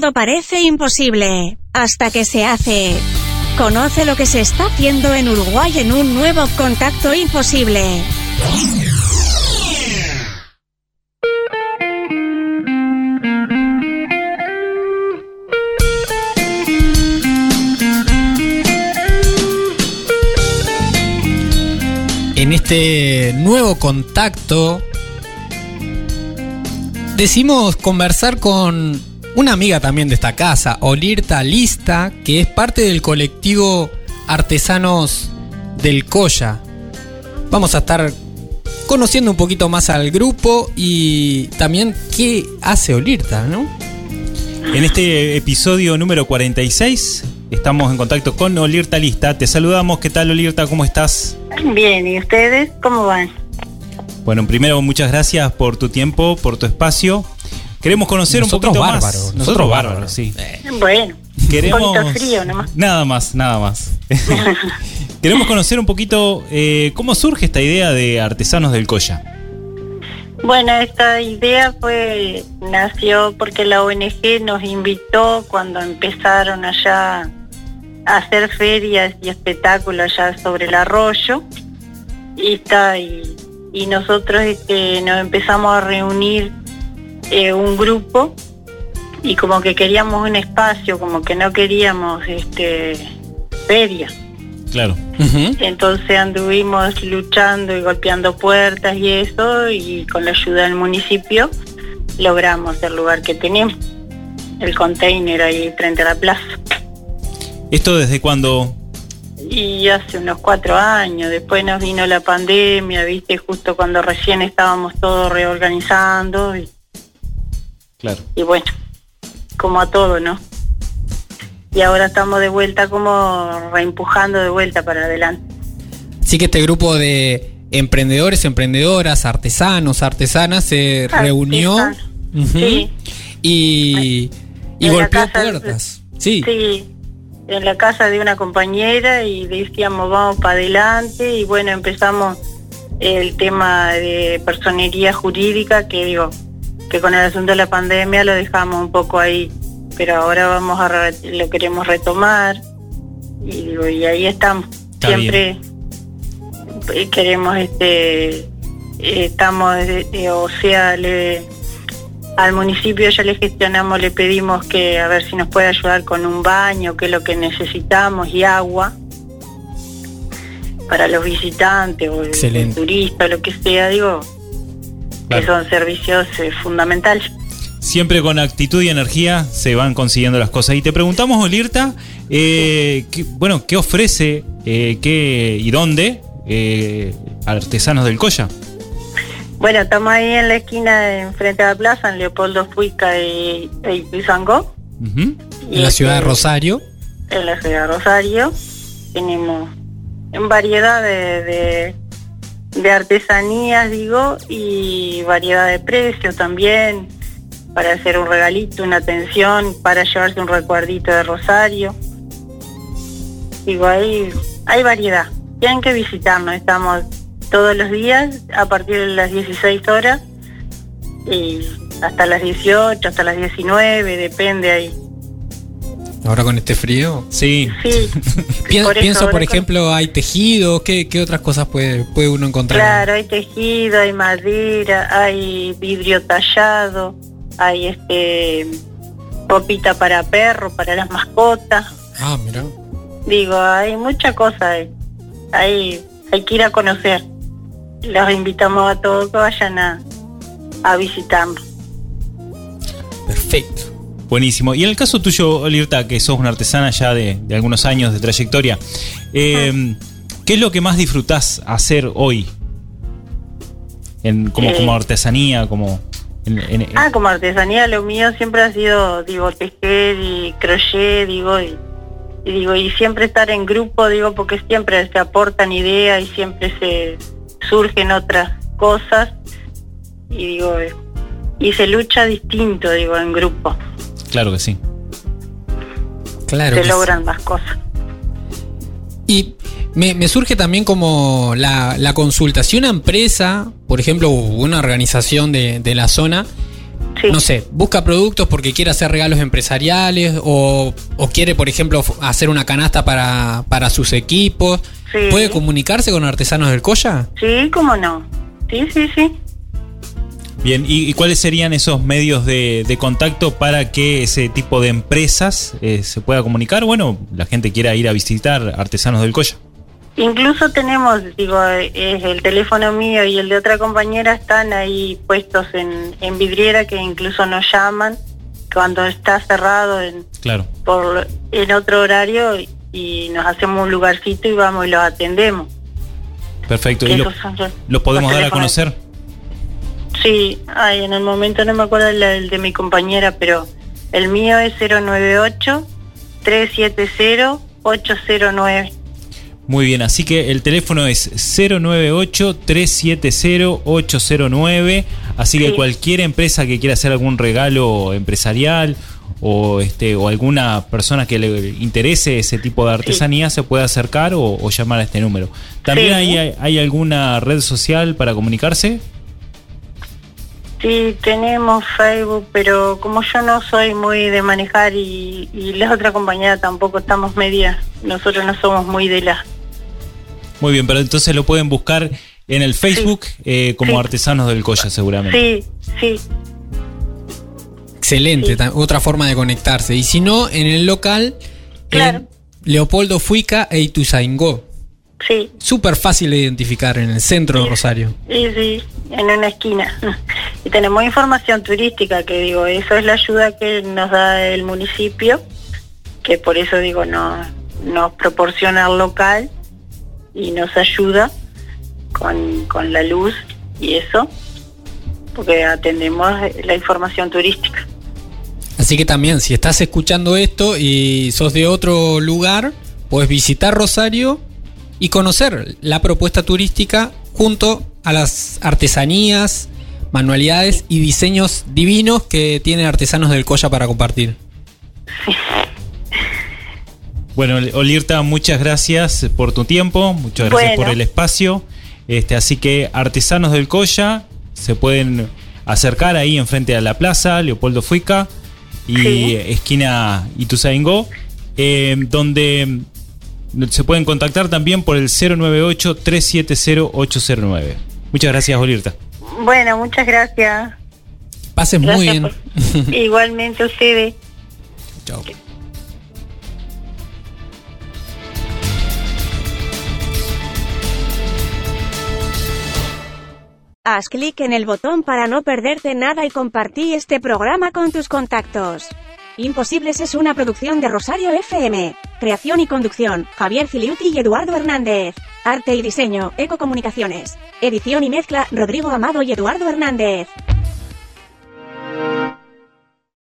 todo parece imposible, hasta que se hace. Conoce lo que se está haciendo en Uruguay en un nuevo contacto imposible. En este nuevo contacto decimos conversar con una amiga también de esta casa, Olirta Lista, que es parte del colectivo Artesanos del Coya. Vamos a estar conociendo un poquito más al grupo y también qué hace Olirta, ¿no? En este episodio número 46 estamos en contacto con Olirta Lista. Te saludamos, ¿qué tal Olirta? ¿Cómo estás? Bien, ¿y ustedes cómo van? Bueno, primero muchas gracias por tu tiempo, por tu espacio. Queremos conocer Nosotros un poquito bárbaros, más. nosotros bárbaros, bárbaros. sí. Bueno, Queremos un poquito frío nomás. Nada más, nada más. Queremos conocer un poquito eh, cómo surge esta idea de artesanos del Coya. Bueno, esta idea fue nació porque la ONG nos invitó cuando empezaron allá a hacer ferias y espectáculos allá sobre el arroyo y está y, y nosotros este, nos empezamos a reunir eh, un grupo y como que queríamos un espacio, como que no queríamos este feria. Claro. Entonces anduvimos luchando y golpeando puertas y eso, y con la ayuda del municipio logramos el lugar que tenemos, el container ahí frente a la plaza. ¿Esto desde cuándo? Y hace unos cuatro años, después nos vino la pandemia, viste, justo cuando recién estábamos todos reorganizando, y, Claro. y bueno, como a todo, ¿no? Y ahora estamos de vuelta como reempujando de vuelta para adelante. Así que este grupo de emprendedores, emprendedoras, artesanos, artesanas se reunió Sí. y, y En golpeó casa- puertas. Sí. Sí, en la casa de una compañera y decíamos vamos para adelante y bueno, empezamos el tema de personería jurídica que digo, que con el asunto de la pandemia lo dejamos un poco ahí, pero ahora vamos a re- lo queremos retomar y digo, y ahí estamos. Está Siempre eh, queremos este eh, estamos eh, eh, o sea, le al municipio ya le gestionamos, le pedimos que a ver si nos puede ayudar con un baño, que es lo que necesitamos, y agua para los visitantes o el, el turista, lo que sea, digo, Claro. que son servicios eh, fundamentales. Siempre con actitud y energía se van consiguiendo las cosas. Y te preguntamos, Olirta, eh, qué- bueno, ¿qué ofrece eh, qué y dónde eh, Artesanos del Coya? Bueno, estamos ahí en la esquina, enfrente a la plaza, en Leopoldo Fuica y, y En la ciudad de este, Rosario. en la ciudad de Rosario. Tenemos en variedad de, de, de artesanías, digo, y variedad de precios también, para hacer un regalito, una atención, para llevarse un recuerdito de Rosario. Digo, hay, hay variedad. Tienen que visitarnos, estamos todos los días a partir de las 16 horas y hasta las 18, hasta las 19, depende ahí. Ahora con este frío. Sí. Sí. Pien- Por eso pienso, por con- ejemplo, hay tejido. ¿Qué, qué otras cosas puede, puede uno encontrar? Claro, hay tejido, hay madera, hay vidrio tallado, hay este popita para perro, para las mascotas. Ah, mira. Digo, hay mucha cosa ahí. Hay, hay que ir a conocer. Los invitamos a todos que vayan a, a visitarnos. Perfecto. Buenísimo. Y en el caso tuyo, Olirta, que sos una artesana ya de, de algunos años de trayectoria, eh, ¿qué es lo que más disfrutás hacer hoy? En, como, Eh. como artesanía, como... en- en- en- Ah, como artesanía, lo mío siempre ha sido, digo, tejer y crochet, digo, y, y digo, y siempre estar en grupo, digo, porque siempre se aportan ideas y siempre se surgen otras cosas, y digo, eh, y se lucha distinto, digo, en grupo, Claro que sí. Claro. se que sí. logran más cosas. Y me, me surge también como la, la consulta. Si una empresa, por ejemplo, una organización de, de la zona, Sí. no sé, busca productos porque quiere hacer regalos empresariales o, o quiere, por ejemplo, hacer una canasta para, para sus equipos. Sí. ¿Puede comunicarse con Artesanos del Colla? Sí, cómo no. Sí, sí, sí. Bien, ¿y, y cuáles serían esos medios de, de contacto para que ese tipo de empresas eh, se pueda comunicar? Bueno, la gente quiera ir a visitar Artesanos del Colla. Incluso tenemos, digo, es el teléfono mío y el de otra compañera están ahí puestos en, en vidriera que incluso nos llaman cuando está cerrado en, Claro. por, en otro horario y nos hacemos un lugarcito y vamos y los atendemos. Perfecto. ¿Y lo, los- lo podemos dar a conocer? Sí, ay, en el momento no me acuerdo el, el de mi compañera, pero el mío es 098-370-809. Muy bien, así que el teléfono es 098-370-809. Así que cualquier empresa que quiera hacer algún regalo empresarial o este o alguna persona que le interese ese tipo de artesanía se puede acercar o, o llamar a este número. ¿También Sí. hay, hay alguna red social para comunicarse? Sí, tenemos Facebook, pero como yo no soy muy de manejar y, y la otra compañera tampoco estamos media, nosotros no somos muy de la... Muy bien, pero entonces lo pueden buscar en el Facebook eh, como Sí. Artesanos del Colla seguramente. Sí, sí, Excelente, Sí. otra forma de conectarse. Y si no, en el local, Claro. en Leopoldo Fuica e Ituzaingó. Sí, Súper fácil de identificar en el centro de Rosario. sí, sí, en una esquina. Y tenemos información turística, que digo, eso es la ayuda que nos da el municipio, que por eso digo, no, nos proporciona el local y nos ayuda con, con la luz y eso, porque atendemos la información turística. Así que también, si estás escuchando esto y sos de otro lugar, puedes visitar Rosario y conocer la propuesta turística junto a las artesanías, manualidades y diseños divinos que tienen artesanos del Colla para compartir. Bueno, Olirta, muchas gracias por tu tiempo, muchas gracias Bueno. por el espacio. Este, así que Artesanos del Colla se pueden acercar ahí enfrente a la plaza, Leopoldo Fuica y Sí. esquina Ituzaingó, eh, donde se pueden contactar también por el 098-370-809. Muchas gracias, Olirta. Bueno, muchas gracias. Pases muy bien. por- Igualmente ustedes. Chao. Haz clic en el botón para no perderte nada y compartí este programa con tus contactos. Imposibles es una producción de Rosario FM. Creación y conducción, Javier Filiuti y Eduardo Hernández. Arte y diseño, Ecocomunicaciones. Edición y mezcla, Rodrigo Amado y Eduardo Hernández.